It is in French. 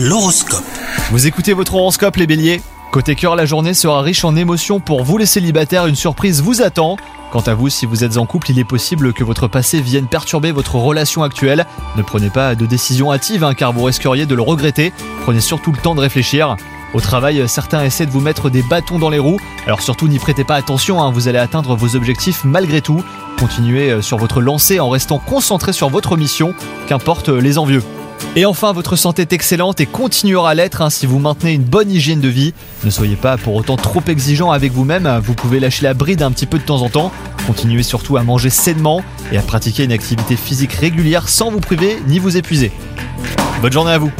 L'horoscope. Vous écoutez votre horoscope les béliers Côté cœur, la journée sera riche en émotions pour vous les célibataires, une surprise vous attend. Quant à vous, si vous êtes en couple, il est possible que votre passé vienne perturber votre relation actuelle. Ne prenez pas de décision hâtive hein, car vous risqueriez de le regretter. Prenez surtout le temps de réfléchir. Au travail, certains essaient de vous mettre des bâtons dans les roues, alors surtout n'y prêtez pas attention, hein, vous allez atteindre vos objectifs malgré tout. Continuez euh, sur votre lancée en restant concentré sur votre mission, qu'importe euh, les envieux. Et enfin, votre santé est excellente et continuera à l'être hein, si vous maintenez une bonne hygiène de vie. Ne soyez pas pour autant trop exigeant avec vous-même, vous pouvez lâcher la bride un petit peu de temps en temps. Continuez surtout à manger sainement et à pratiquer une activité physique régulière sans vous priver ni vous épuiser. Bonne journée à vous